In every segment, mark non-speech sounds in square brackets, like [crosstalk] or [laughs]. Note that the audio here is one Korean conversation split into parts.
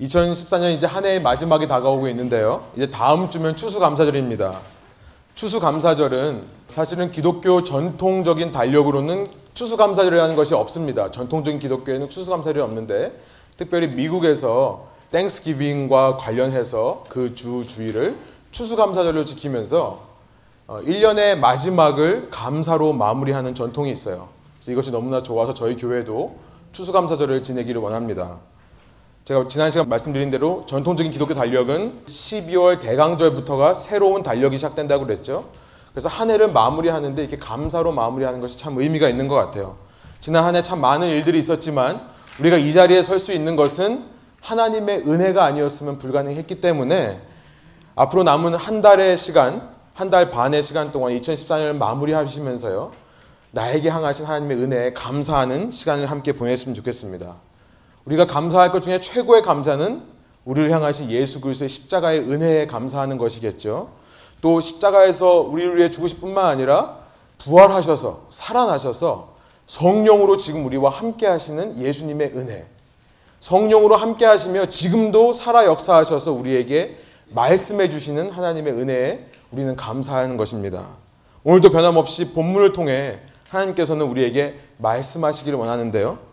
2014년 이제 한 해의 마지막이 다가오고 있는데요. 이제 다음 주면 추수감사절입니다. 추수감사절은 사실은 기독교 전통적인 달력으로는 추수감사절이라는 것이 없습니다. 전통적인 기독교에는 추수감사절이 없는데 특별히 미국에서 땡스기빙과 관련해서 그 주 주일을 추수감사절로 지키면서 1년의 마지막을 감사로 마무리하는 전통이 있어요. 그래서 이것이 너무나 좋아서 저희 교회도 추수감사절을 지내기를 원합니다. 제가 지난 시간 말씀드린 대로 전통적인 기독교 달력은 12월 대강절부터가 새로운 달력이 시작된다고 그랬죠. 그래서 한 해를 마무리하는데 이렇게 감사로 마무리하는 것이 참 의미가 있는 것 같아요. 지난 한 해 참 많은 일들이 있었지만 우리가 이 자리에 설 수 있는 것은 하나님의 은혜가 아니었으면 불가능했기 때문에 앞으로 남은 한 달의 시간, 한 달 반의 시간 동안 2014년을 마무리하시면서요. 나에게 향하신 하나님의 은혜에 감사하는 시간을 함께 보냈으면 좋겠습니다. 우리가 감사할 것 중에 최고의 감사는 우리를 향하신 예수 그리스도의 십자가의 은혜에 감사하는 것이겠죠. 또 십자가에서 우리를 위해 죽으실 뿐만 아니라 부활하셔서 살아나셔서 성령으로 지금 우리와 함께 하시는 예수님의 은혜. 성령으로 함께 하시며 지금도 살아 역사하셔서 우리에게 말씀해 주시는 하나님의 은혜에 우리는 감사하는 것입니다. 오늘도 변함없이 본문을 통해 하나님께서는 우리에게 말씀하시기를 원하는데요.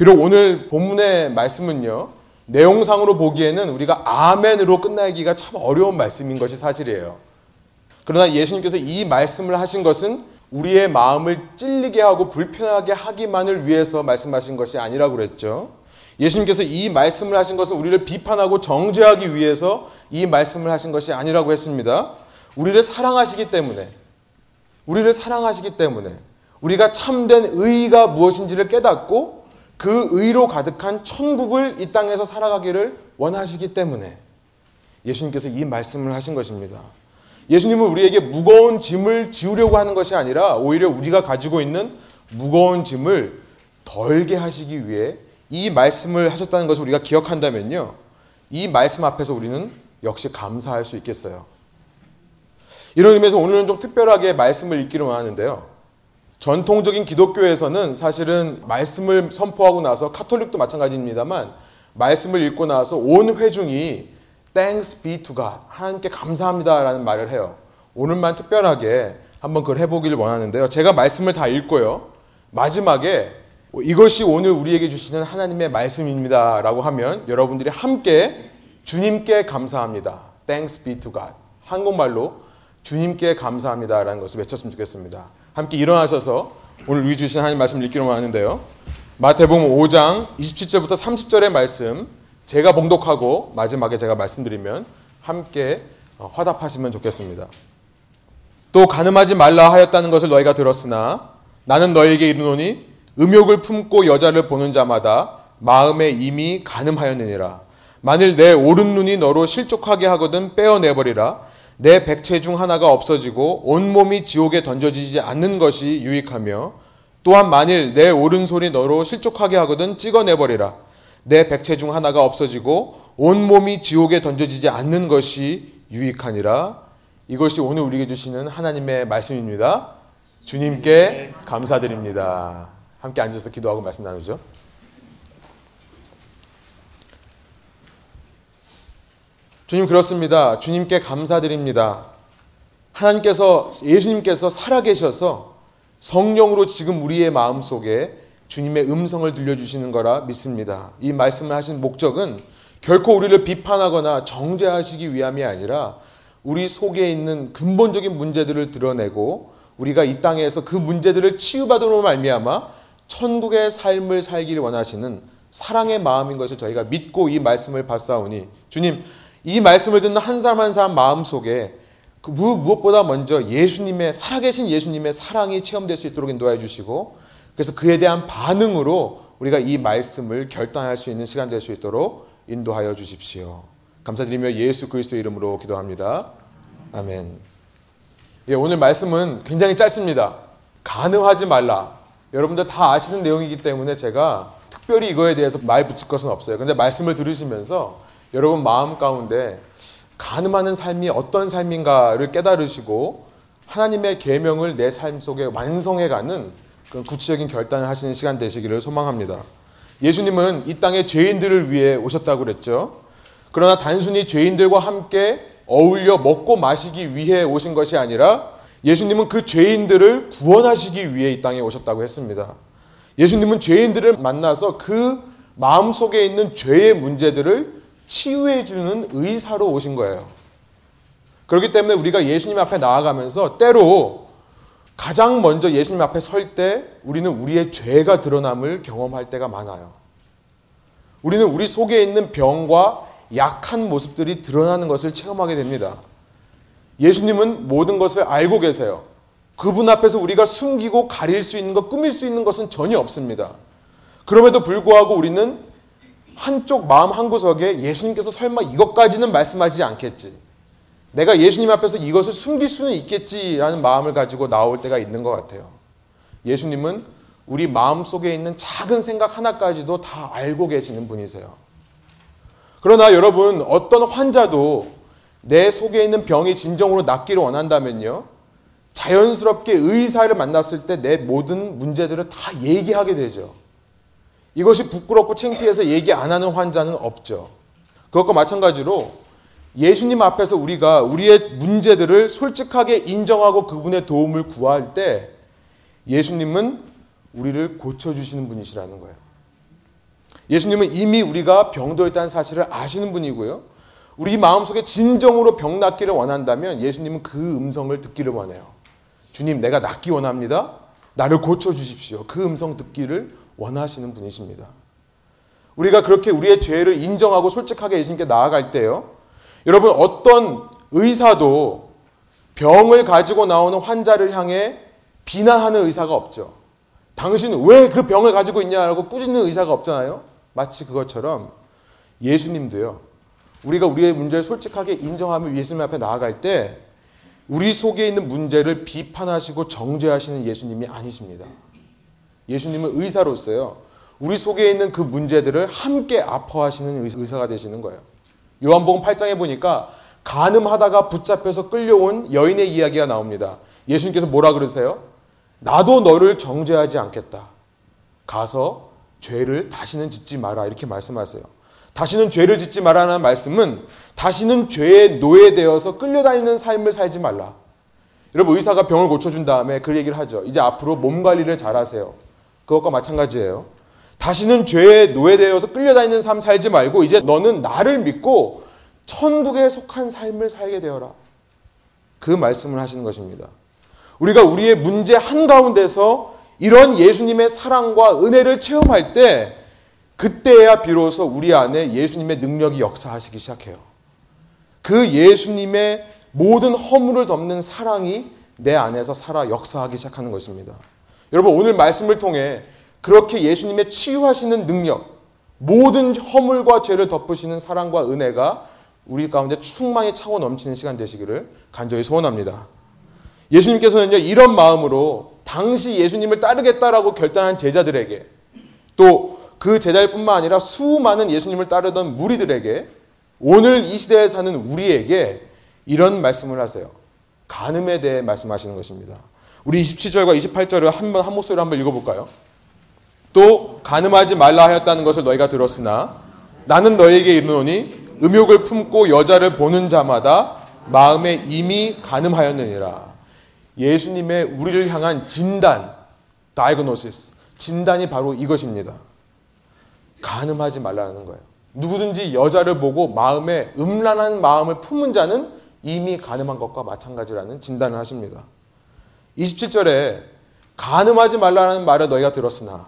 비록 오늘 본문의 말씀은요. 내용상으로 보기에는 우리가 아멘으로 끝나기가 참 어려운 말씀인 것이 사실이에요. 그러나 예수님께서 이 말씀을 하신 것은 우리의 마음을 찔리게 하고 불편하게 하기만을 위해서 말씀하신 것이 아니라고 그랬죠. 예수님께서 이 말씀을 하신 것은 우리를 비판하고 정죄하기 위해서 이 말씀을 하신 것이 아니라고 했습니다. 우리를 사랑하시기 때문에, 우리를 사랑하시기 때문에, 우리가 참된 의가 무엇인지를 깨닫고 그 의로 가득한 천국을 이 땅에서 살아가기를 원하시기 때문에 예수님께서 이 말씀을 하신 것입니다. 예수님은 우리에게 무거운 짐을 지우려고 하는 것이 아니라 오히려 우리가 가지고 있는 무거운 짐을 덜게 하시기 위해 이 말씀을 하셨다는 것을 우리가 기억한다면요. 이 말씀 앞에서 우리는 역시 감사할 수 있겠어요. 이런 의미에서 오늘은 좀 특별하게 말씀을 읽기로 원하는데요. 전통적인 기독교에서는 사실은 말씀을 선포하고 나서 카톨릭도 마찬가지입니다만 말씀을 읽고 나서 온 회중이 Thanks be to God. 하나님께 감사합니다라는 말을 해요. 오늘만 특별하게 한번 그걸 해보기를 원하는데요. 제가 말씀을 다 읽고요. 마지막에 이것이 오늘 우리에게 주시는 하나님의 말씀입니다 라고 하면 여러분들이 함께 주님께 감사합니다. Thanks be to God. 한국말로 주님께 감사합니다 라는 것을 외쳤으면 좋겠습니다. 함께 일어나셔서 오늘 우리 주신 하나님 말씀을 읽기로 하는데요. 마태복음 5장 27절부터 30절의 말씀 제가 봉독하고 마지막에 제가 말씀드리면 함께 화답하시면 좋겠습니다. 또 가늠하지 말라 하였다는 것을 너희가 들었으나 나는 너희에게 이르노니 음욕을 품고 여자를 보는 자마다 마음에 이미 가늠하였느니라. 만일 내 오른 눈이 너로 실족하게 하거든 빼어내버리라. 내 백체 중 하나가 없어지고 온몸이 지옥에 던져지지 않는 것이 유익하며 또한 만일 내 오른손이 너로 실족하게 하거든 찍어내버리라. 내 백체 중 하나가 없어지고 온몸이 지옥에 던져지지 않는 것이 유익하니라. 이것이 오늘 우리에게 주시는 하나님의 말씀입니다. 주님께 감사드립니다. 함께 앉아서 기도하고 말씀 나누죠. 주님 그렇습니다. 주님께 감사드립니다. 하나님께서 예수님께서 살아계셔서 성령으로 지금 우리의 마음 속에 주님의 음성을 들려주시는 거라 믿습니다. 이 말씀을 하신 목적은 결코 우리를 비판하거나 정죄하시기 위함이 아니라 우리 속에 있는 근본적인 문제들을 드러내고 우리가 이 땅에서 그 문제들을 치유받으로 말미암아 천국의 삶을 살기를 원하시는 사랑의 마음인 것을 저희가 믿고 이 말씀을 받사오니 주님 이 말씀을 듣는 한 사람 한 사람 마음 속에 그 무엇보다 먼저 예수님의 살아계신 예수님의 사랑이 체험될 수 있도록 인도해 주시고 그래서 그에 대한 반응으로 우리가 이 말씀을 결단할 수 있는 시간 될 수 있도록 인도하여 주십시오. 감사드리며 예수 그리스도 이름으로 기도합니다. 아멘. 예, 오늘 말씀은 굉장히 짧습니다. 가늠하지 말라. 여러분들 다 아시는 내용이기 때문에 제가 특별히 이거에 대해서 말 붙일 것은 없어요. 근데 말씀을 들으시면서 여러분 마음 가운데 가늠하는 삶이 어떤 삶인가를 깨달으시고 하나님의 계명을 내 삶 속에 완성해 가는 그런 구체적인 결단을 하시는 시간 되시기를 소망합니다. 예수님은 이 땅에 죄인들을 위해 오셨다고 그랬죠. 그러나 단순히 죄인들과 함께 어울려 먹고 마시기 위해 오신 것이 아니라 예수님은 그 죄인들을 구원하시기 위해 이 땅에 오셨다고 했습니다. 예수님은 죄인들을 만나서 그 마음 속에 있는 죄의 문제들을 치유해 주는 의사로 오신 거예요. 그렇기 때문에 우리가 예수님 앞에 나아가면서 때로 가장 먼저 예수님 앞에 설 때 우리는 우리의 죄가 드러남을 경험할 때가 많아요. 우리는 우리 속에 있는 병과 약한 모습들이 드러나는 것을 체험하게 됩니다. 예수님은 모든 것을 알고 계세요. 그분 앞에서 우리가 숨기고 가릴 수 있는 것, 꾸밀 수 있는 것은 전혀 없습니다. 그럼에도 불구하고 우리는 한쪽 마음 한구석에 예수님께서 설마 이것까지는 말씀하시지 않겠지. 내가 예수님 앞에서 이것을 숨길 수는 있겠지라는 마음을 가지고 나올 때가 있는 것 같아요. 예수님은 우리 마음 속에 있는 작은 생각 하나까지도 다 알고 계시는 분이세요. 그러나 여러분, 어떤 환자도 내 속에 있는 병이 진정으로 낫기를 원한다면요. 자연스럽게 의사를 만났을 때 내 모든 문제들을 다 얘기하게 되죠. 이것이 부끄럽고 창피해서 얘기 안 하는 환자는 없죠. 그것과 마찬가지로 예수님 앞에서 우리가 우리의 문제들을 솔직하게 인정하고 그분의 도움을 구할 때 예수님은 우리를 고쳐주시는 분이시라는 거예요. 예수님은 이미 우리가 병들었다는 사실을 아시는 분이고요. 우리 마음속에 진정으로 병 낫기를 원한다면 예수님은 그 음성을 듣기를 원해요. 주님, 내가 낫기 원합니다. 나를 고쳐주십시오. 그 음성 듣기를 원하시는 분이십니다. 우리가 그렇게 우리의 죄를 인정하고 솔직하게 예수님께 나아갈 때요. 여러분, 어떤 의사도 병을 가지고 나오는 환자를 향해 비난하는 의사가 없죠. 당신은 왜그 병을 가지고 있냐고 꾸짖는 의사가 없잖아요. 마치 그것처럼 예수님도요. 우리가 우리의 문제를 솔직하게 인정하며 예수님 앞에 나아갈 때 우리 속에 있는 문제를 비판하시고 정죄하시는 예수님이 아니십니다. 예수님은 의사로서요. 우리 속에 있는 그 문제들을 함께 아파하시는 의사가 되시는 거예요. 요한복음 8장에 보니까 가늠하다가 붙잡혀서 끌려온 여인의 이야기가 나옵니다. 예수님께서 뭐라 그러세요? 나도 너를 정죄하지 않겠다. 가서 죄를 다시는 짓지 마라. 이렇게 말씀하세요. 다시는 죄를 짓지 말라는 말씀은 다시는 죄에 노예되어서 끌려다니는 삶을 살지 말라. 여러분 의사가 병을 고쳐준 다음에 그 얘기를 하죠. 이제 앞으로 몸 관리를 잘하세요. 그것과 마찬가지예요. 다시는 죄에 노예되어서 끌려다니는 삶 살지 말고 이제 너는 나를 믿고 천국에 속한 삶을 살게 되어라. 그 말씀을 하시는 것입니다. 우리가 우리의 문제 한가운데서 이런 예수님의 사랑과 은혜를 체험할 때 그때야 비로소 우리 안에 예수님의 능력이 역사하시기 시작해요. 그 예수님의 모든 허물을 덮는 사랑이 내 안에서 살아 역사하기 시작하는 것입니다. 여러분 오늘 말씀을 통해 그렇게 예수님의 치유하시는 능력, 모든 허물과 죄를 덮으시는 사랑과 은혜가 우리 가운데 충만히 차고 넘치는 시간 되시기를 간절히 소원합니다. 예수님께서는요 이런 마음으로 당시 예수님을 따르겠다라고 결단한 제자들에게 또 그 제자일 뿐만 아니라 수많은 예수님을 따르던 무리들에게 오늘 이 시대에 사는 우리에게 이런 말씀을 하세요. 간음에 대해 말씀하시는 것입니다. 우리 27절과 28절을 한번 한 목소리로 한번 읽어볼까요? 또 간음하지 말라 하였다는 것을 너희가 들었으나 나는 너에게 이르노니 음욕을 품고 여자를 보는 자마다 마음에 이미 간음하였느니라. 예수님의 우리를 향한 진단, diagnosis, 진단이 바로 이것입니다. 가늠하지 말라는 거예요. 누구든지 여자를 보고 마음에 음란한 마음을 품은 자는 이미 가늠한 것과 마찬가지라는 진단을 하십니다. 27절에 가늠하지 말라는 말을 너희가 들었으나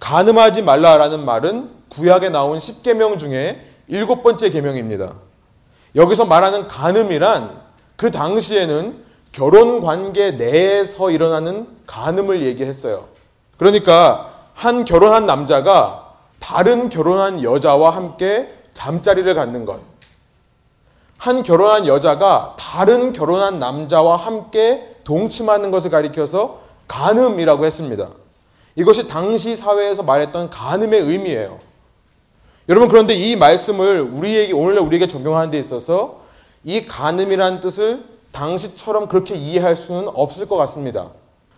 가늠하지 말라라는 말은 구약에 나온 10계명 중에 일곱 번째 계명입니다. 여기서 말하는 가늠이란 그 당시에는 결혼 관계 내에서 일어나는 가늠을 얘기했어요. 그러니까 한 결혼한 남자가 다른 결혼한 여자와 함께 잠자리를 갖는 것. 한 결혼한 여자가 다른 결혼한 남자와 함께 동침하는 것을 가리켜서 간음이라고 했습니다. 이것이 당시 사회에서 말했던 간음의 의미예요. 여러분 그런데 이 말씀을 우리에게 오늘 우리에게 적용하는 데 있어서 이 간음이라는 뜻을 당시처럼 그렇게 이해할 수는 없을 것 같습니다.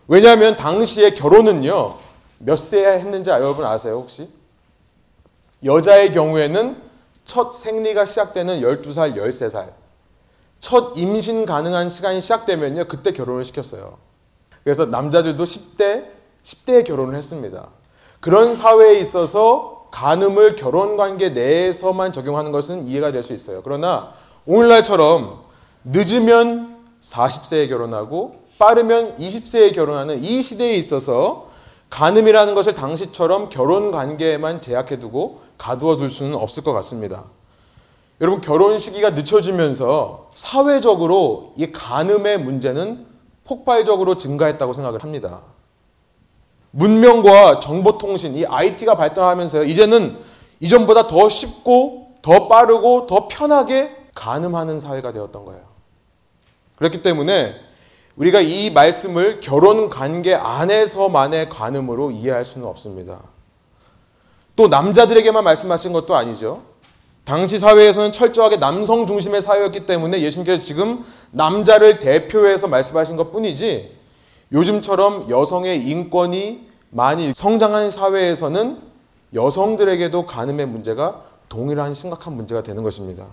왜냐하면 당시의 결혼은요 몇 세에 했는지 여러분 아세요 혹시? 여자의 경우에는 첫 생리가 시작되는 12살, 13살. 첫 임신 가능한 시간이 시작되면요. 그때 결혼을 시켰어요. 그래서 남자들도 10대, 10대에 결혼을 했습니다. 그런 사회에 있어서 간음을 결혼 관계 내에서만 적용하는 것은 이해가 될 수 있어요. 그러나 오늘날처럼 늦으면 40세에 결혼하고 빠르면 20세에 결혼하는 이 시대에 있어서 간음이라는 것을 당시처럼 결혼 관계에만 제약해 두고 가두어 둘 수는 없을 것 같습니다. 여러분 결혼 시기가 늦춰지면서 사회적으로 이 간음의 문제는 폭발적으로 증가했다고 생각을 합니다. 문명과 정보통신, 이 IT가 발달하면서 이제는 이전보다 더 쉽고 더 빠르고 더 편하게 간음하는 사회가 되었던 거예요. 그렇기 때문에 우리가 이 말씀을 결혼 관계 안에서만의 간음으로 이해할 수는 없습니다. 또 남자들에게만 말씀하신 것도 아니죠. 당시 사회에서는 철저하게 남성 중심의 사회였기 때문에 예수님께서 지금 남자를 대표해서 말씀하신 것 뿐이지 요즘처럼 여성의 인권이 많이 성장한 사회에서는 여성들에게도 간음의 문제가 동일한 심각한 문제가 되는 것입니다.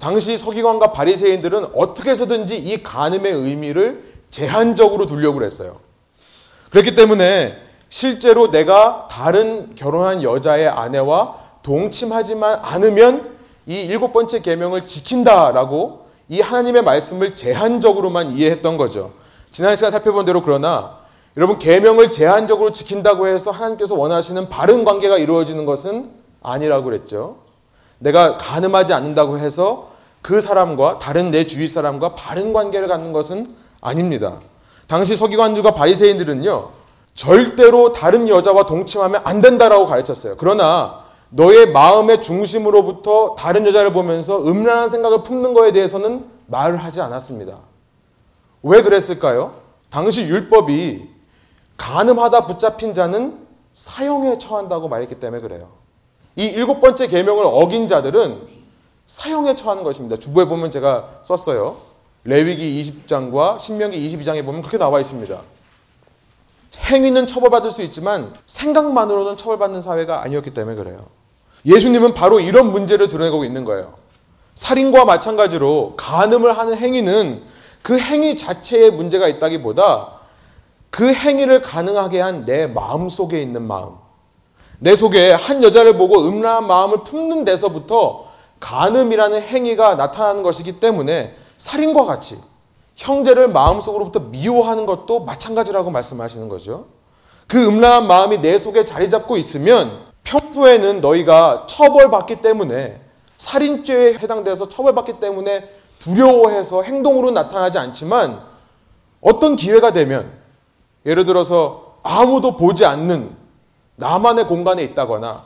당시 서기관과 바리새인들은 어떻게 해서든지 이 간음의 의미를 제한적으로 두려고 그랬어요. 그렇기 때문에 실제로 내가 다른 결혼한 여자의 아내와 동침하지만 않으면 이 일곱 번째 계명을 지킨다라고 이 하나님의 말씀을 제한적으로만 이해했던 거죠. 지난 시간 살펴본 대로 그러나 여러분 계명을 제한적으로 지킨다고 해서 하나님께서 원하시는 바른 관계가 이루어지는 것은 아니라고 그랬죠. 내가 가늠하지 않는다고 해서 그 사람과 다른 내 주위 사람과 바른 관계를 갖는 것은 아닙니다. 당시 서기관들과 바리새인들은요. 절대로 다른 여자와 동침하면 안 된다라고 가르쳤어요. 그러나 너의 마음의 중심으로부터 다른 여자를 보면서 음란한 생각을 품는 것에 대해서는 말을 하지 않았습니다. 왜 그랬을까요? 당시 율법이 간음하다 붙잡힌 자는 사형에 처한다고 말했기 때문에 그래요. 이 일곱 번째 계명을 어긴 자들은 사형에 처하는 것입니다. 주부에 보면 제가 썼어요. 레위기 20장과 신명기 22장에 보면 그렇게 나와 있습니다. 행위는 처벌받을 수 있지만 생각만으로는 처벌받는 사회가 아니었기 때문에 그래요. 예수님은 바로 이런 문제를 드러내고 있는 거예요. 살인과 마찬가지로 간음을 하는 행위는 그 행위 자체에 문제가 있다기보다 그 행위를 가능하게 한 내 마음 속에 있는 마음. 내 속에 한 여자를 보고 음란한 마음을 품는 데서부터 간음이라는 행위가 나타나는 것이기 때문에 살인과 같이 형제를 마음속으로부터 미워하는 것도 마찬가지라고 말씀하시는 거죠. 그 음란한 마음이 내 속에 자리 잡고 있으면 평소에는 너희가 처벌받기 때문에 살인죄에 해당돼서 처벌받기 때문에 두려워해서 행동으로 나타나지 않지만 어떤 기회가 되면 예를 들어서 아무도 보지 않는 나만의 공간에 있다거나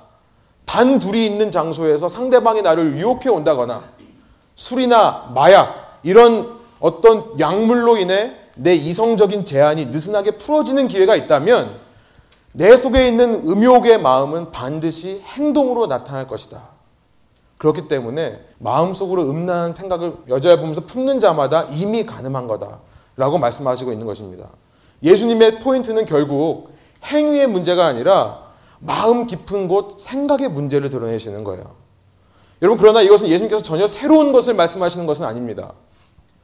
단 둘이 있는 장소에서 상대방이 나를 유혹해 온다거나 술이나 마약 이런 어떤 약물로 인해 내 이성적인 제한이 느슨하게 풀어지는 기회가 있다면 내 속에 있는 음욕의 마음은 반드시 행동으로 나타날 것이다. 그렇기 때문에 마음속으로 음란한 생각을 여자를 보면서 품는 자마다 이미 가늠한 거다 라고 말씀하시고 있는 것입니다. 예수님의 포인트는 결국 행위의 문제가 아니라 마음 깊은 곳 생각의 문제를 드러내시는 거예요. 여러분 그러나 이것은 예수님께서 전혀 새로운 것을 말씀하시는 것은 아닙니다.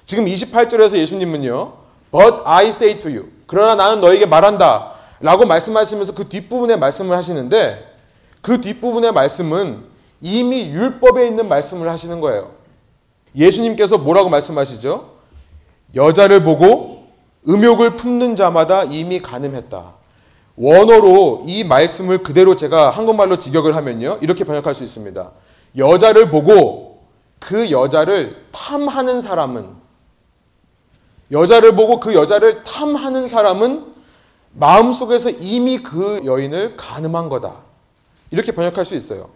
지금 28절에서 예수님은요. But I say to you. 그러나 나는 너에게 말한다. 라고 말씀하시면서 그 뒷부분에 말씀을 하시는데 그 뒷부분의 말씀은 이미 율법에 있는 말씀을 하시는 거예요. 예수님께서 뭐라고 말씀하시죠? 여자를 보고 음욕을 품는 자마다 이미 가늠했다. 원어로 이 말씀을 그대로 제가 한국말로 직역을 하면요. 이렇게 번역할 수 있습니다. 여자를 보고 그 여자를 탐하는 사람은 여자를 보고 그 여자를 탐하는 사람은 마음속에서 이미 그 여인을 가늠한 거다. 이렇게 번역할 수 있어요.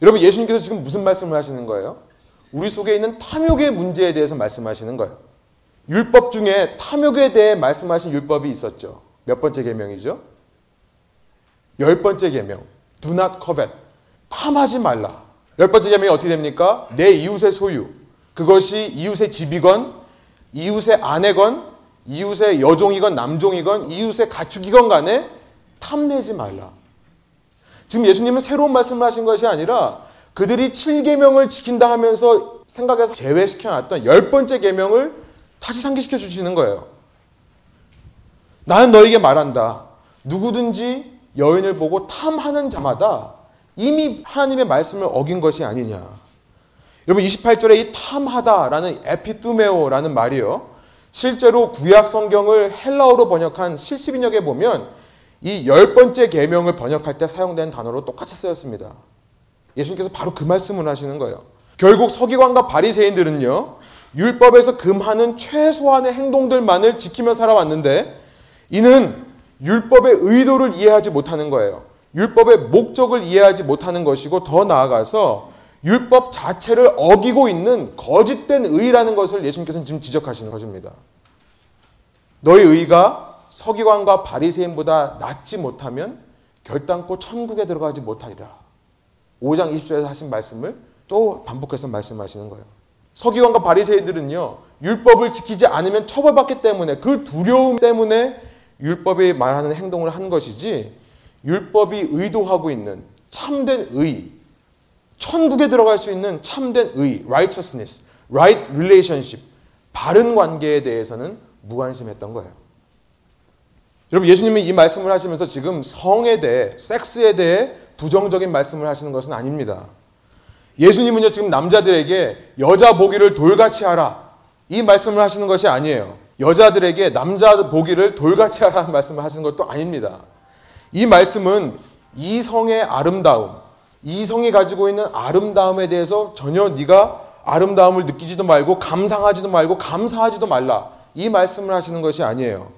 여러분 예수님께서 지금 무슨 말씀을 하시는 거예요? 우리 속에 있는 탐욕의 문제에 대해서 말씀하시는 거예요. 율법 중에 탐욕에 대해 말씀하신 율법이 있었죠. 몇 번째 계명이죠? 열 번째 계명. Do not covet. 탐하지 말라. 열 번째 계명이 어떻게 됩니까? 내 이웃의 소유. 그것이 이웃의 집이건 이웃의 아내건 이웃의 여종이건 남종이건 이웃의 가축이건 간에 탐내지 말라. 지금 예수님은 새로운 말씀을 하신 것이 아니라 그들이 7계명을 지킨다 하면서 생각해서 제외시켜 놨던 열 번째 계명을 다시 상기시켜 주시는 거예요. 나는 너에게 말한다. 누구든지 여인을 보고 탐하는 자마다 이미 하나님의 말씀을 어긴 것이 아니냐. 여러분 28절에 이 탐하다라는 에피투메오라는 말이요. 실제로 구약 성경을 헬라어로 번역한 실시빈역에 보면 이 열 번째 계명을 번역할 때 사용된 단어로 똑같이 쓰였습니다. 예수님께서 바로 그 말씀을 하시는 거예요. 결국 서기관과 바리새인들은요. 율법에서 금하는 최소한의 행동들만을 지키며 살아왔는데 이는 율법의 의도를 이해하지 못하는 거예요. 율법의 목적을 이해하지 못하는 것이고 더 나아가서 율법 자체를 어기고 있는 거짓된 의라는 것을 예수님께서는 지금 지적하시는 것입니다. 너희 의가 서기관과 바리새인보다 낫지 못하면 결단코 천국에 들어가지 못하리라. 5장 20절에서 하신 말씀을 또 반복해서 말씀하시는 거예요. 서기관과 바리새인들은요. 율법을 지키지 않으면 처벌받기 때문에 그 두려움 때문에 율법이 말하는 행동을 한 것이지 율법이 의도하고 있는 참된 의, 천국에 들어갈 수 있는 참된 의, righteousness, right relationship, 바른 관계에 대해서는 무관심했던 거예요. 여러분 예수님이 이 말씀을 하시면서 지금 성에 대해, 섹스에 대해 부정적인 말씀을 하시는 것은 아닙니다. 예수님은요 지금 남자들에게 여자 보기를 돌같이 하라 이 말씀을 하시는 것이 아니에요. 여자들에게 남자 보기를 돌같이 하라는 말씀을 하시는 것도 아닙니다. 이 말씀은 이성의 아름다움, 이성이 가지고 있는 아름다움에 대해서 전혀 네가 아름다움을 느끼지도 말고 감상하지도 말고 감사하지도 말라. 이 말씀을 하시는 것이 아니에요.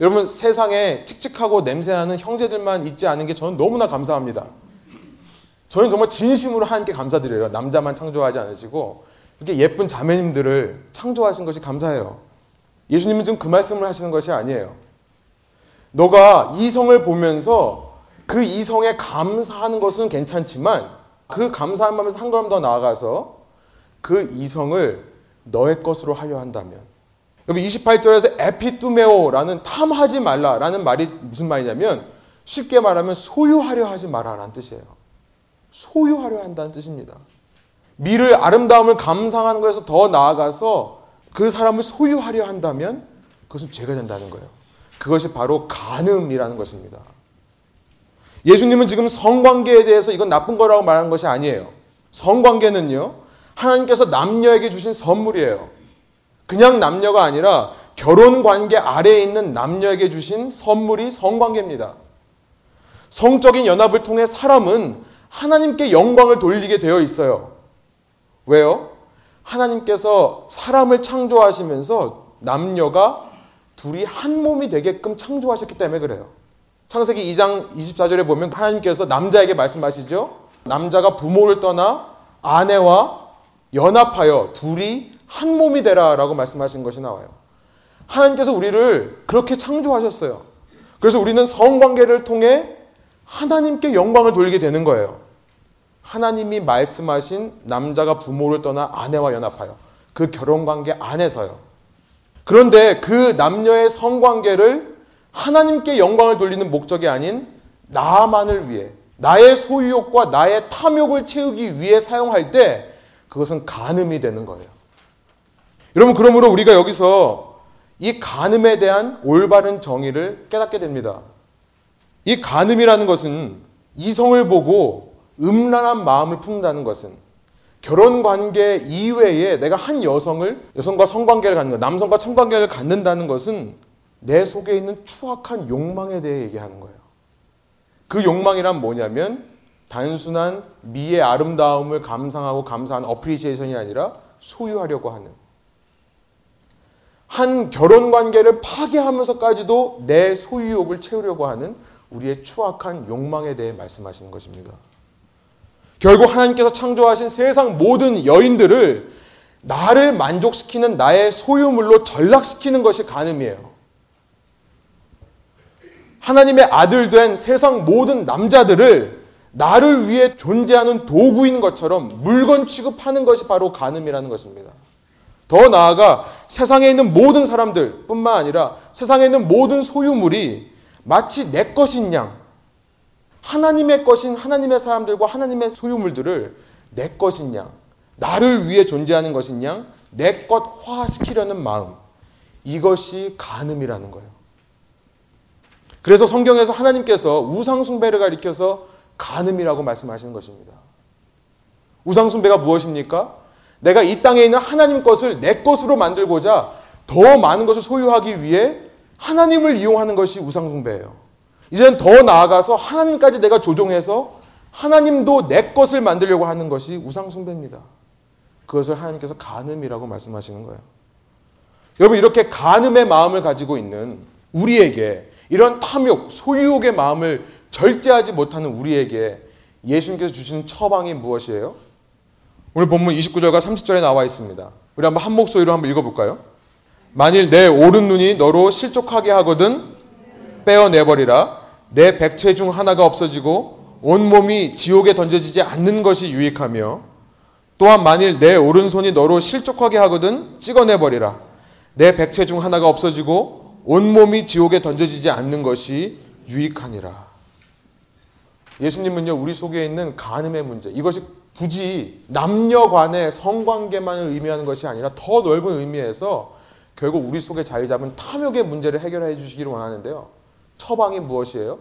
여러분 세상에 칙칙하고 냄새나는 형제들만 있지 않은 게 저는 너무나 감사합니다. 저는 정말 진심으로 하나님께 감사드려요. 남자만 창조하지 않으시고 이렇게 예쁜 자매님들을 창조하신 것이 감사해요. 예수님은 지금 그 말씀을 하시는 것이 아니에요. 너가 이성을 보면서 그 이성에 감사하는 것은 괜찮지만 그 감사한 마음에서 한 걸음 더 나아가서 그 이성을 너의 것으로 하려 한다면 여러분 28절에서 에피투메오라는 탐하지 말라라는 말이 무슨 말이냐면 쉽게 말하면 소유하려 하지 마라라는 뜻이에요. 소유하려 한다는 뜻입니다. 미를 아름다움을 감상하는 것에서 더 나아가서 그 사람을 소유하려 한다면 그것은 죄가 된다는 거예요. 그것이 바로 간음이라는 것입니다. 예수님은 지금 성관계에 대해서 이건 나쁜 거라고 말하는 것이 아니에요. 성관계는요, 하나님께서 남녀에게 주신 선물이에요. 그냥 남녀가 아니라 결혼 관계 아래에 있는 남녀에게 주신 선물이 성관계입니다. 성적인 연합을 통해 사람은 하나님께 영광을 돌리게 되어 있어요. 왜요? 하나님께서 사람을 창조하시면서 남녀가 둘이 한 몸이 되게끔 창조하셨기 때문에 그래요. 창세기 2장 24절에 보면 하나님께서 남자에게 말씀하시죠. 남자가 부모를 떠나 아내와 연합하여 둘이 한 몸이 되라라고 말씀하신 것이 나와요. 하나님께서 우리를 그렇게 창조하셨어요. 그래서 우리는 성관계를 통해 하나님께 영광을 돌리게 되는 거예요. 하나님이 말씀하신 남자가 부모를 떠나 아내와 연합하여 그 결혼 관계 안에서요. 그런데 그 남녀의 성관계를 하나님께 영광을 돌리는 목적이 아닌 나만을 위해 나의 소유욕과 나의 탐욕을 채우기 위해 사용할 때 그것은 간음이 되는 거예요. 여러분 그러므로 우리가 여기서 이 간음에 대한 올바른 정의를 깨닫게 됩니다. 이 간음이라는 것은 이성을 보고 음란한 마음을 품는다는 것은 결혼 관계 이외에 내가 한 여성을 여성과 성관계를 갖는 것, 남성과 성관계를 갖는다는 것은 내 속에 있는 추악한 욕망에 대해 얘기하는 거예요. 그 욕망이란 뭐냐면 단순한 미의 아름다움을 감상하고 감사하는 appreciation이 아니라 소유하려고 하는 한 결혼 관계를 파괴하면서까지도 내 소유욕을 채우려고 하는 우리의 추악한 욕망에 대해 말씀하시는 것입니다. 결국 하나님께서 창조하신 세상 모든 여인들을 나를 만족시키는 나의 소유물로 전락시키는 것이 간음이에요. 하나님의 아들 된 세상 모든 남자들을 나를 위해 존재하는 도구인 것처럼 물건 취급하는 것이 바로 간음이라는 것입니다. 더 나아가 세상에 있는 모든 사람들 뿐만 아니라 세상에 있는 모든 소유물이 마치 내 것인 양 하나님의 것인 하나님의 사람들과 하나님의 소유물들을 내 것인 양, 나를 위해 존재하는 것인 양, 내 것 화시키려는 마음. 이것이 간음이라는 거예요. 그래서 성경에서 하나님께서 우상숭배를 가리켜서 간음이라고 말씀하시는 것입니다. 우상숭배가 무엇입니까? 내가 이 땅에 있는 하나님 것을 내 것으로 만들고자 더 많은 것을 소유하기 위해 하나님을 이용하는 것이 우상숭배예요. 이제는 더 나아가서 하나님까지 내가 조종해서 하나님도 내 것을 만들려고 하는 것이 우상숭배입니다. 그것을 하나님께서 간음이라고 말씀하시는 거예요. 여러분, 이렇게 간음의 마음을 가지고 있는 우리에게 이런 탐욕, 소유욕의 마음을 절제하지 못하는 우리에게 예수님께서 주시는 처방이 무엇이에요? 오늘 본문 29절과 30절에 나와 있습니다. 우리 한번 한 목소리로 한번 읽어볼까요? 만일 내 오른 눈이 너로 실족하게 하거든 빼어내버리라. 내 백체 중 하나가 없어지고 온 몸이 지옥에 던져지지 않는 것이 유익하며 또한 만일 내 오른손이 너로 실족하게 하거든 찍어내버리라. 내 백체 중 하나가 없어지고 온 몸이 지옥에 던져지지 않는 것이 유익하니라. 예수님은요, 우리 속에 있는 간음의 문제, 이것이 굳이 남녀 간의 성관계만을 의미하는 것이 아니라 더 넓은 의미에서 결국 우리 속에 자리 잡은 탐욕의 문제를 해결해 주시기를 원하는데요. 처방이 무엇이에요?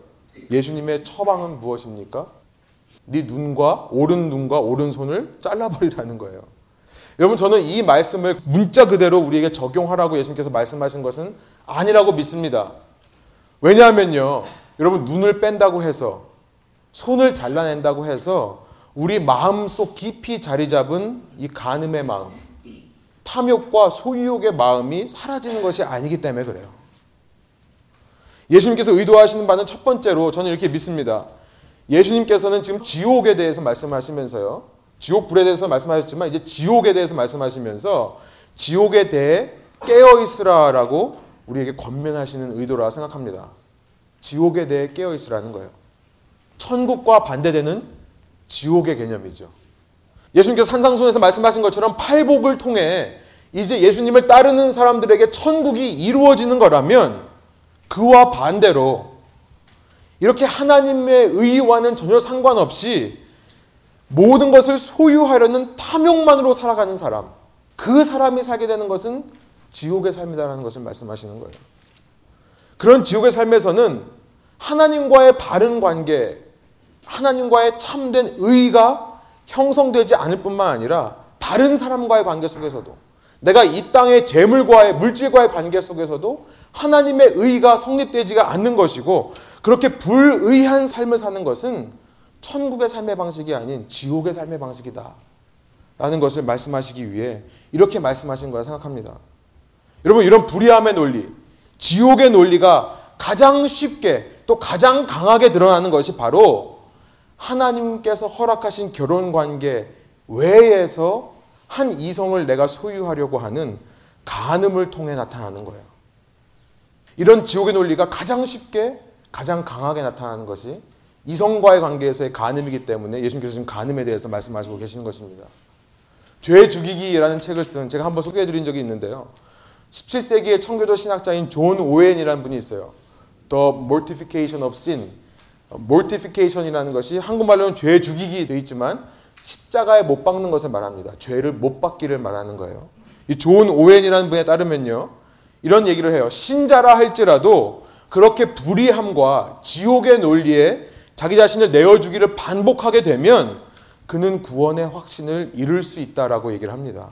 예수님의 처방은 무엇입니까? 네 눈과 오른 눈과 오른손을 잘라버리라는 거예요. 여러분 저는 이 말씀을 문자 그대로 우리에게 적용하라고 예수님께서 말씀하신 것은 아니라고 믿습니다. 왜냐하면요. 여러분 눈을 뺀다고 해서 손을 잘라낸다고 해서 우리 마음속 깊이 자리 잡은 이 간음의 마음, 탐욕과 소유욕의 마음이 사라지는 것이 아니기 때문에 그래요. 예수님께서 의도하시는 바는 첫 번째로 저는 이렇게 믿습니다. 예수님께서는 지금 지옥에 대해서 말씀하시면서요. 지옥 불에 대해서 말씀하셨지만 이제 지옥에 대해서 말씀하시면서 지옥에 대해 깨어 있으라라고 우리에게 권면하시는 의도라 생각합니다. 지옥에 대해 깨어 있으라는 거예요. 천국과 반대되는 지옥의 개념이죠. 예수님께서 산상순에서 말씀하신 것처럼 팔복을 통해 이제 예수님을 따르는 사람들에게 천국이 이루어지는 거라면 그와 반대로 이렇게 하나님의 의와는 전혀 상관없이 모든 것을 소유하려는 탐욕만으로 살아가는 사람, 그 사람이 살게 되는 것은 지옥의 삶이다라는 것을 말씀하시는 거예요. 그런 지옥의 삶에서는 하나님과의 바른 관계, 하나님과의 참된 의가 형성되지 않을 뿐만 아니라 다른 사람과의 관계 속에서도 내가 이 땅의 재물과의 물질과의 관계 속에서도 하나님의 의가 성립되지가 않는 것이고 그렇게 불의한 삶을 사는 것은 천국의 삶의 방식이 아닌 지옥의 삶의 방식이다. 라는 것을 말씀하시기 위해 이렇게 말씀하신 거라 생각합니다. 여러분, 이런 불의함의 논리, 지옥의 논리가 가장 쉽게 또 가장 강하게 드러나는 것이 바로 하나님께서 허락하신 결혼 관계 외에서 한 이성을 내가 소유하려고 하는 간음을 통해 나타나는 거예요. 이런 지옥의 논리가 가장 쉽게 가장 강하게 나타나는 것이 이성과의 관계에서의 간음이기 때문에 예수님께서 지금 간음에 대해서 말씀하시고 계시는 것입니다. 죄 죽이기라는 책을 쓴 제가 한번 소개해 드린 적이 있는데요. 17세기의 청교도 신학자인 존 오웬이라는 분이 있어요. The Mortification of Sin. Mortification이라는 것이 한국말로는 죄 죽이기 되어 있지만 십자가에 못 박는 것을 말합니다. 죄를 못 박기를 말하는 거예요. 이 존 오웬이라는 분에 따르면요. 이런 얘기를 해요. 신자라 할지라도 그렇게 불의함과 지옥의 논리에 자기 자신을 내어주기를 반복하게 되면 그는 구원의 확신을 잃을 수 있다라고 얘기를 합니다.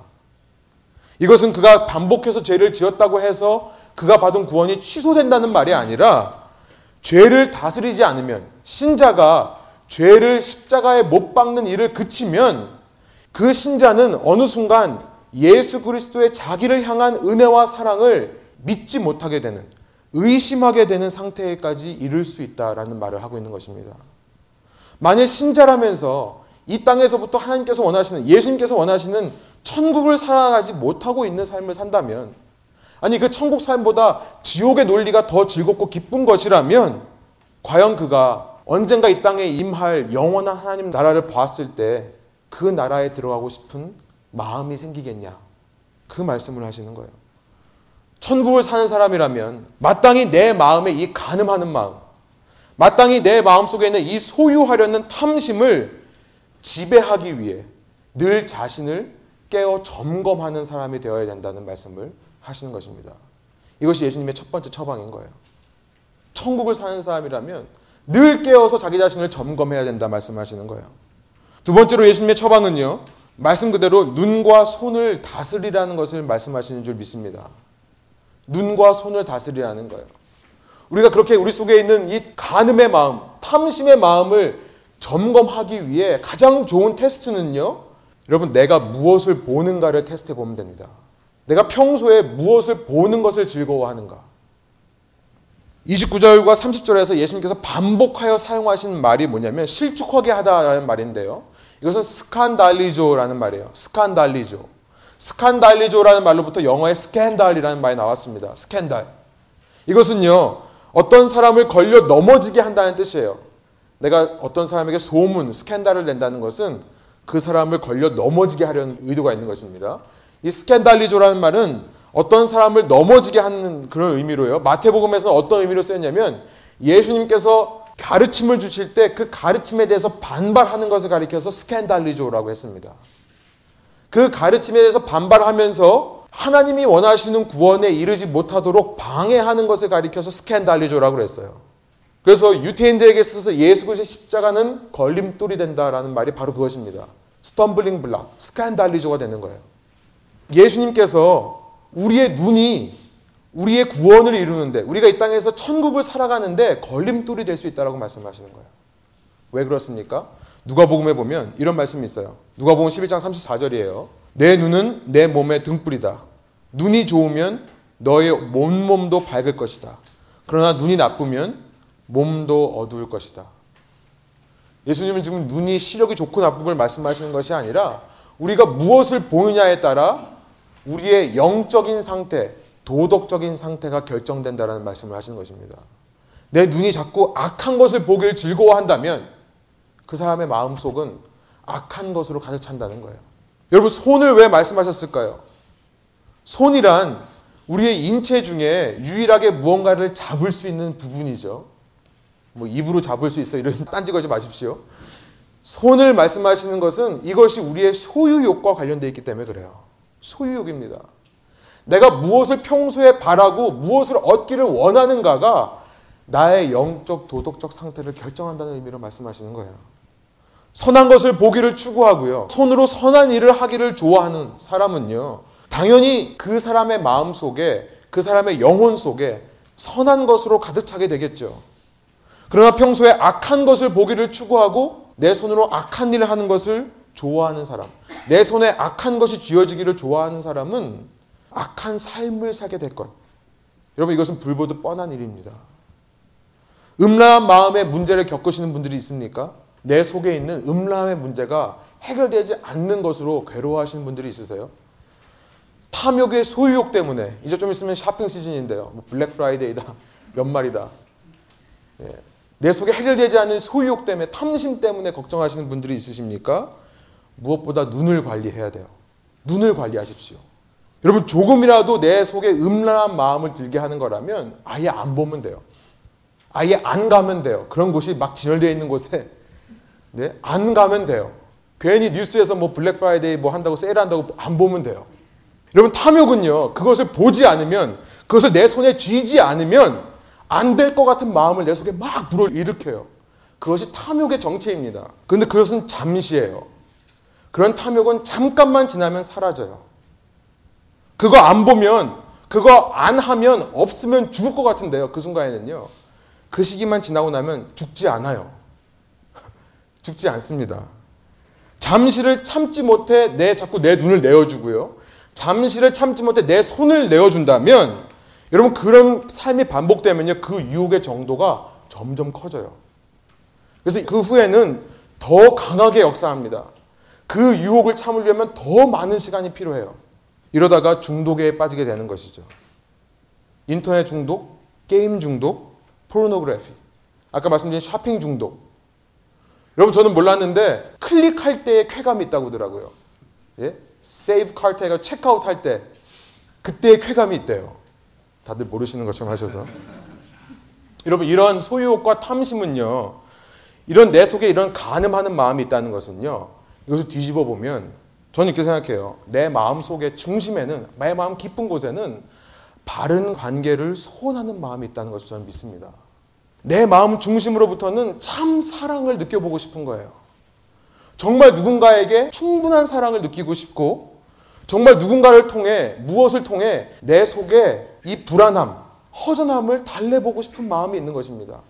이것은 그가 반복해서 죄를 지었다고 해서 그가 받은 구원이 취소된다는 말이 아니라 죄를 다스리지 않으면 신자가 죄를 십자가에 못 박는 일을 그치면 그 신자는 어느 순간 예수 그리스도의 자기를 향한 은혜와 사랑을 믿지 못하게 되는 의심하게 되는 상태까지 이를 수 있다라는 말을 하고 있는 것입니다. 만일 신자라면서 이 땅에서부터 하나님께서 원하시는 예수님께서 원하시는 천국을 살아가지 못하고 있는 삶을 산다면 아니 그 천국 삶보다 지옥의 논리가 더 즐겁고 기쁜 것이라면 과연 그가 언젠가 이 땅에 임할 영원한 하나님 나라를 보았을 때 그 나라에 들어가고 싶은 마음이 생기겠냐 그 말씀을 하시는 거예요. 천국을 사는 사람이라면 마땅히 내 마음에 이 간음하는 마음, 마땅히 내 마음 속에 있는 이 소유하려는 탐심을 지배하기 위해 늘 자신을 깨어 점검하는 사람이 되어야 된다는 말씀을 하시는 것입니다. 이것이 예수님의 첫 번째 처방인 거예요. 천국을 사는 사람이라면 늘 깨어서 자기 자신을 점검해야 된다 말씀하시는 거예요. 두 번째로 예수님의 처방은요. 말씀 그대로 눈과 손을 다스리라는 것을 말씀하시는 줄 믿습니다. 눈과 손을 다스리라는 거예요. 우리가 그렇게 우리 속에 있는 이 간음의 마음, 탐심의 마음을 점검하기 위해 가장 좋은 테스트는요. 여러분 내가 무엇을 보는가를 테스트해 보면 됩니다. 내가 평소에 무엇을 보는 것을 즐거워하는가? 29절과 30절에서 예수님께서 반복하여 사용하신 말이 뭐냐면 실축하게 하다라는 말인데요. 이것은 스칸달리조라는 말이에요. 스칸달리조. 스칸달리조라는 말로부터 영어의 스캔달이라는 말이 나왔습니다. 스캔달. 이것은요. 어떤 사람을 걸려 넘어지게 한다는 뜻이에요. 내가 어떤 사람에게 소문, 스캔달을 낸다는 것은 그 사람을 걸려 넘어지게 하려는 의도가 있는 것입니다. 이 스캔달리조라는 말은 어떤 사람을 넘어지게 하는 그런 의미로요. 마태복음에서 어떤 의미로 쓰였냐면 예수님께서 가르침을 주실 때 그 가르침에 대해서 반발하는 것을 가리켜서 스캔달리조라고 했습니다. 그 가르침에 대해서 반발하면서 하나님이 원하시는 구원에 이르지 못하도록 방해하는 것을 가리켜서 스캔달리조라고 그랬어요. 그래서 유태인들에게 있어서 예수 그리스도의 십자가는 걸림돌이 된다라는 말이 바로 그것입니다. stumbling block, skandalizo가 되는 거예요. 예수님께서 우리의 눈이 우리의 구원을 이루는데 우리가 이 땅에서 천국을 살아가는데 걸림돌이 될 수 있다라고 말씀하시는 거예요. 왜 그렇습니까? 누가복음에 보면 이런 말씀이 있어요. 누가복음 11장 34절이에요. 내 눈은 내 몸의 등불이다. 눈이 좋으면 너의 온몸도 밝을 것이다. 그러나 눈이 나쁘면 몸도 어두울 것이다. 예수님은 지금 눈이 시력이 좋고 나쁨을 말씀하시는 것이 아니라 우리가 무엇을 보느냐에 따라 우리의 영적인 상태, 도덕적인 상태가 결정된다라는 말씀을 하시는 것입니다. 내 눈이 자꾸 악한 것을 보길 즐거워한다면 그 사람의 마음속은 악한 것으로 가득 찬다는 거예요. 여러분 손을 왜 말씀하셨을까요? 손이란 우리의 인체 중에 유일하게 무언가를 잡을 수 있는 부분이죠. 뭐 입으로 잡을 수 있어 이런 [laughs] 딴지 걸지 마십시오. 손을 말씀하시는 것은 이것이 우리의 소유욕과 관련되어 있기 때문에 그래요. 소유욕입니다. 내가 무엇을 평소에 바라고 무엇을 얻기를 원하는가가 나의 영적 도덕적 상태를 결정한다는 의미로 말씀하시는 거예요. 선한 것을 보기를 추구하고요. 손으로 선한 일을 하기를 좋아하는 사람은요. 당연히 그 사람의 마음 속에 그 사람의 영혼 속에 선한 것으로 가득 차게 되겠죠. 그러나 평소에 악한 것을 보기를 추구하고 내 손으로 악한 일을 하는 것을 좋아하는 사람, 내 손에 악한 것이 쥐어지기를 좋아하는 사람은 악한 삶을 살게 될 것. 여러분 이것은 불보듯 뻔한 일입니다. 음란한 마음의 문제를 겪으시는 분들이 있습니까? 내 속에 있는 음란함의 문제가 해결되지 않는 것으로 괴로워하시는 분들이 있으세요? 탐욕의 소유욕 때문에 이제 좀 있으면 쇼핑 시즌인데요. 뭐 블랙 프라이데이다, [laughs] 연말이다. 예. 내 속에 해결되지 않는 소유욕 때문에 탐심 때문에 걱정하시는 분들이 있으십니까? 무엇보다 눈을 관리해야 돼요. 눈을 관리하십시오. 여러분 조금이라도 내 속에 음란한 마음을 들게 하는 거라면 아예 안 보면 돼요. 아예 안 가면 돼요. 그런 곳이 막 진열되어 있는 곳에 네? 안 가면 돼요. 괜히 뉴스에서 뭐 블랙 프라이데이 뭐 한다고 세일한다고 안 보면 돼요. 여러분 탐욕은요. 그것을 보지 않으면 그것을 내 손에 쥐지 않으면 안 될 것 같은 마음을 내 속에 막 불러일으켜요. 그것이 탐욕의 정체입니다. 그런데 그것은 잠시예요. 그런 탐욕은 잠깐만 지나면 사라져요. 그거 안 보면, 그거 안 하면 없으면 죽을 것 같은데요. 그 순간에는요. 그 시기만 지나고 나면 죽지 않아요. 죽지 않습니다. 잠시를 참지 못해 내 자꾸 내 눈을 내어주고요. 잠시를 참지 못해 내 손을 내어준다면 여러분 그런 삶이 반복되면요 그 유혹의 정도가 점점 커져요. 그래서 그 후에는 더 강하게 역사합니다. 그 유혹을 참으려면 더 많은 시간이 필요해요. 이러다가 중독에 빠지게 되는 것이죠. 인터넷 중독, 게임 중독, 포르노그래피. 아까 말씀드린 쇼핑 중독. 여러분 저는 몰랐는데 클릭할 때의 쾌감이 있다고 하더라고요. 예? 세이브 카트 해가 체크아웃 할 때 그때의 쾌감이 있대요. 다들 모르시는 것처럼 하셔서. 여러분 이런 소유욕과 탐심은요. 이런 내 속에 이런 간음하는 마음이 있다는 것은요. 이것을 뒤집어 보면 저는 이렇게 생각해요. 내 마음 속의 중심에는 내 마음 깊은 곳에는 바른 관계를 소원하는 마음이 있다는 것을 저는 믿습니다. 내 마음 중심으로부터는 참 사랑을 느껴보고 싶은 거예요. 정말 누군가에게 충분한 사랑을 느끼고 싶고 정말 누군가를 통해 무엇을 통해 내 속에 이 불안함, 허전함을 달래보고 싶은 마음이 있는 것입니다.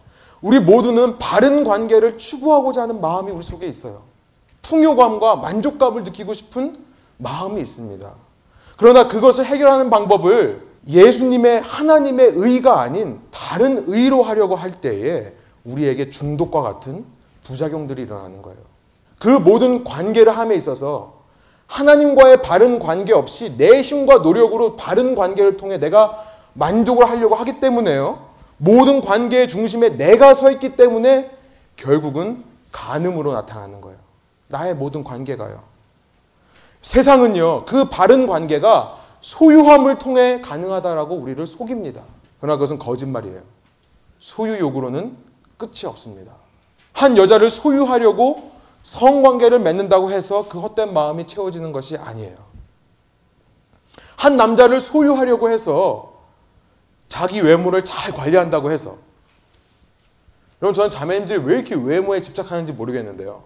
우리 모두는 바른 관계를 추구하고자 하는 마음이 우리 속에 있어요. 풍요감과 만족감을 느끼고 싶은 마음이 있습니다. 그러나 그것을 해결하는 방법을 예수님의 하나님의 의가 아닌 다른 의로 하려고 할 때에 우리에게 중독과 같은 부작용들이 일어나는 거예요. 그 모든 관계를 함에 있어서 하나님과의 바른 관계 없이 내 힘과 노력으로 바른 관계를 통해 내가 만족을 하려고 하기 때문에요. 모든 관계의 중심에 내가 서 있기 때문에 결국은 간음으로 나타나는 거예요. 나의 모든 관계가요. 세상은요, 그 바른 관계가 소유함을 통해 가능하다라고 우리를 속입니다. 그러나 그것은 거짓말이에요. 소유 욕으로는 끝이 없습니다. 한 여자를 소유하려고 성관계를 맺는다고 해서 그 헛된 마음이 채워지는 것이 아니에요. 한 남자를 소유하려고 해서 자기 외모를 잘 관리한다고 해서 여러분 저는 자매님들이 왜 이렇게 외모에 집착하는지 모르겠는데요.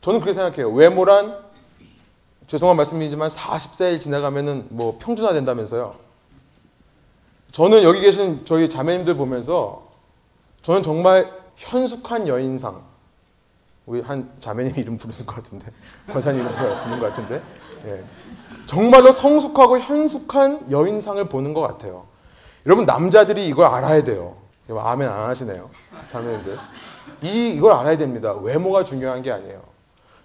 저는 그렇게 생각해요. 외모란 죄송한 말씀이지만 40세 지나가면은 뭐 평준화 된다면서요. 저는 여기 계신 저희 자매님들 보면서 저는 정말 현숙한 여인상 우리 한 자매님 이름 부르는 것 같은데 권사님 이름 부르는 것 같은데 예. 정말로 성숙하고 현숙한 여인상을 보는 것 같아요. 여러분 남자들이 이걸 알아야 돼요. 아멘 안 하시네요, 자매님들. 이 이걸 알아야 됩니다. 외모가 중요한 게 아니에요.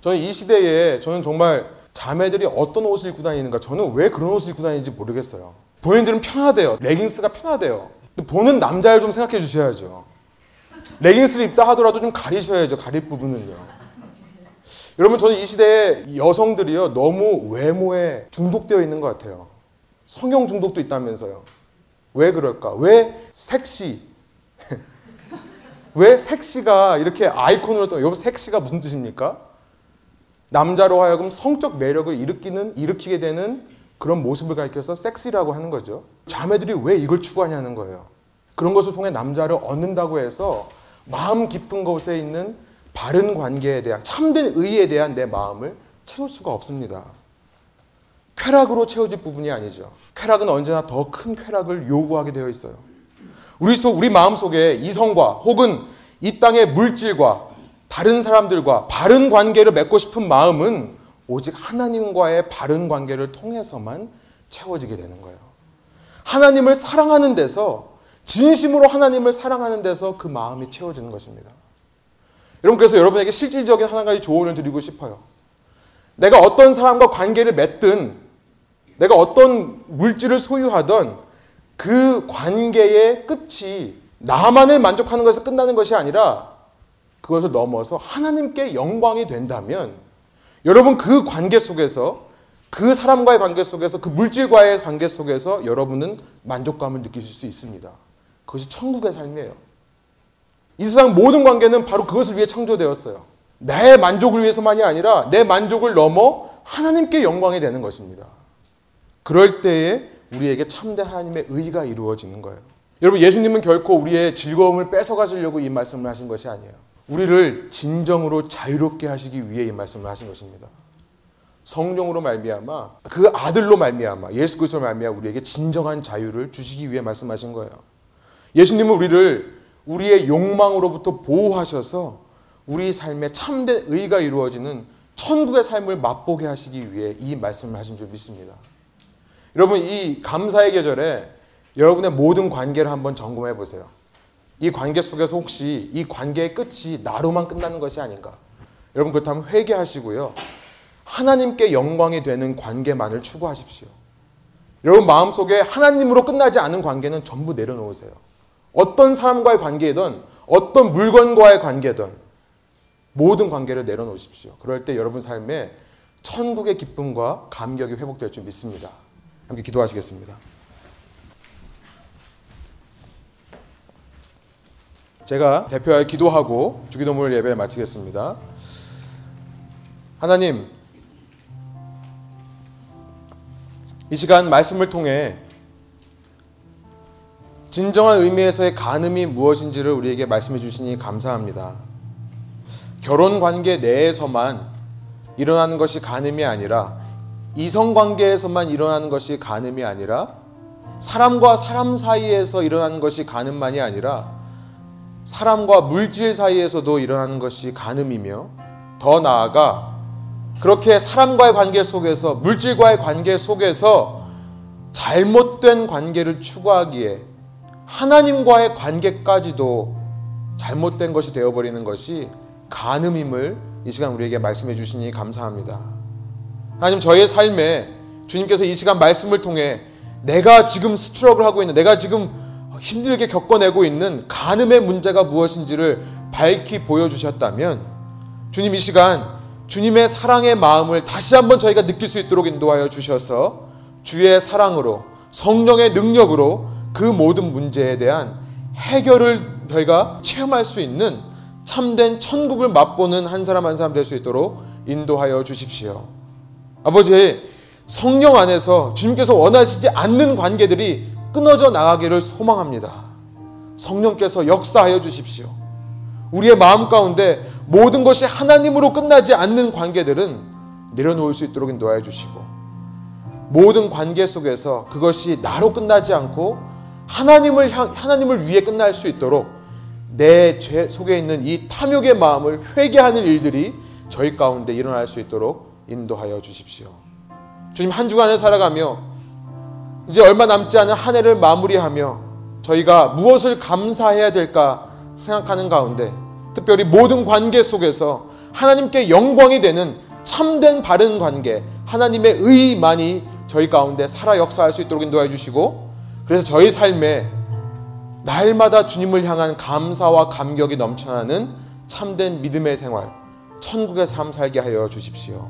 저는 이 시대에 저는 정말 자매들이 어떤 옷을 입고 다니는가 저는 왜 그런 옷을 입고 다니는지 모르겠어요. 본인들은 편하대요. 레깅스가 편하대요. 보는 남자를 좀 생각해 주셔야죠. 레깅스를 입다 하더라도 좀 가리셔야죠. 가릴 부분은요. 여러분 저는 이 시대에 여성들이요 너무 외모에 중독되어 있는 것 같아요. 성형 중독도 있다면서요. 왜 그럴까? 왜 섹시? [laughs] 왜 섹시가 이렇게 아이콘으로 떠? 여러분 섹시가 무슨 뜻입니까? 남자로 하여금 성적 매력을 일으키는 일으키게 되는 그런 모습을 가리켜서 섹시라고 하는 거죠. 자매들이 왜 이걸 추구하냐는 거예요. 그런 것을 통해 남자를 얻는다고 해서 마음 깊은 곳에 있는 바른 관계에 대한 참된 의에 대한 내 마음을 채울 수가 없습니다. 쾌락으로 채워질 부분이 아니죠. 쾌락은 언제나 더 큰 쾌락을 요구하게 되어 있어요. 우리 속 우리 마음 속에 이성과 혹은 이 땅의 물질과 다른 사람들과 바른 관계를 맺고 싶은 마음은 오직 하나님과의 바른 관계를 통해서만 채워지게 되는 거예요. 하나님을 사랑하는 데서 진심으로 하나님을 사랑하는 데서 그 마음이 채워지는 것입니다. 여러분 그래서 여러분에게 실질적인 한 가지 조언을 드리고 싶어요. 내가 어떤 사람과 관계를 맺든 내가 어떤 물질을 소유하던 그 관계의 끝이 나만을 만족하는 것에서 끝나는 것이 아니라 그것을 넘어서 하나님께 영광이 된다면 여러분 그 관계 속에서 그 사람과의 관계 속에서 그 물질과의 관계 속에서 여러분은 만족감을 느끼실 수 있습니다. 그것이 천국의 삶이에요. 이 세상 모든 관계는 바로 그것을 위해 창조되었어요. 내 만족을 위해서만이 아니라 내 만족을 넘어 하나님께 영광이 되는 것입니다. 그럴 때에 우리에게 참된 하나님의 의가 이루어지는 거예요. 여러분 예수님은 결코 우리의 즐거움을 뺏어가시려고 이 말씀을 하신 것이 아니에요. 우리를 진정으로 자유롭게 하시기 위해 이 말씀을 하신 것입니다. 성령으로 말미암아 그 아들로 말미암아 예수 그리스도로 말미암아 우리에게 진정한 자유를 주시기 위해 말씀하신 거예요. 예수님은 우리를 우리의 욕망으로부터 보호하셔서 우리 삶에 참된 의가 이루어지는 천국의 삶을 맛보게 하시기 위해 이 말씀을 하신 줄 믿습니다. 여러분 이 감사의 계절에 여러분의 모든 관계를 한번 점검해 보세요. 이 관계 속에서 혹시 이 관계의 끝이 나로만 끝나는 것이 아닌가? 여러분 그렇다면 회개하시고요. 하나님께 영광이 되는 관계만을 추구하십시오. 여러분 마음속에 하나님으로 끝나지 않은 관계는 전부 내려놓으세요. 어떤 사람과의 관계든 어떤 물건과의 관계든 모든 관계를 내려놓으십시오. 그럴 때 여러분 삶에 천국의 기쁨과 감격이 회복될 줄 믿습니다. 함께 기도하시겠습니다. 제가 대표하여 기도하고 주기도문 예배를 마치겠습니다. 하나님, 이 시간 말씀을 통해 진정한 의미에서의 간음이 무엇인지를 우리에게 말씀해 주시니 감사합니다. 결혼 관계 내에서만 일어나는 것이 간음이 아니라 이성 관계에서만 일어나는 것이 간음이 아니라 사람과 사람 사이에서 일어나는 것이 간음만이 아니라 사람과 물질 사이에서도 일어나는 것이 간음이며 더 나아가 그렇게 사람과의 관계 속에서 물질과의 관계 속에서 잘못된 관계를 추구하기에 하나님과의 관계까지도 잘못된 것이 되어버리는 것이 간음임을 이 시간 우리에게 말씀해 주시니 감사합니다. 하나님 저의 삶에 주님께서 이 시간 말씀을 통해 내가 지금 스트럭을 하고 있는 내가 지금 힘들게 겪어내고 있는 간음의 문제가 무엇인지를 밝히 보여주셨다면 주님 이 시간 주님의 사랑의 마음을 다시 한번 저희가 느낄 수 있도록 인도하여 주셔서 주의 사랑으로 성령의 능력으로 그 모든 문제에 대한 해결을 저희가 체험할 수 있는 참된 천국을 맛보는 한 사람 한 사람 될 수 있도록 인도하여 주십시오. 아버지 성령 안에서 주님께서 원하시지 않는 관계들이 끊어져 나가기를 소망합니다. 성령께서 역사하여 주십시오. 우리의 마음 가운데 모든 것이 하나님으로 끝나지 않는 관계들은 내려놓을 수 있도록 인도하여 주시고 모든 관계 속에서 그것이 나로 끝나지 않고 하나님을 향 하나님을 위해 끝날 수 있도록 내 죄 속에 있는 이 탐욕의 마음을 회개하는 일들이 저희 가운데 일어날 수 있도록 인도하여 주십시오. 주님 한 주간을 살아가며 이제 얼마 남지 않은 한 해를 마무리하며 저희가 무엇을 감사해야 될까 생각하는 가운데 특별히 모든 관계 속에서 하나님께 영광이 되는 참된 바른 관계 하나님의 의만이 저희 가운데 살아 역사할 수 있도록 인도해 주시고 그래서 저희 삶에 날마다 주님을 향한 감사와 감격이 넘쳐나는 참된 믿음의 생활 천국의 삶 살게 하여 주십시오.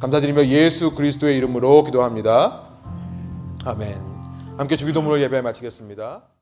감사드리며 예수 그리스도의 이름으로 기도합니다. 아멘. 함께 주기도문을 예배 마치겠습니다.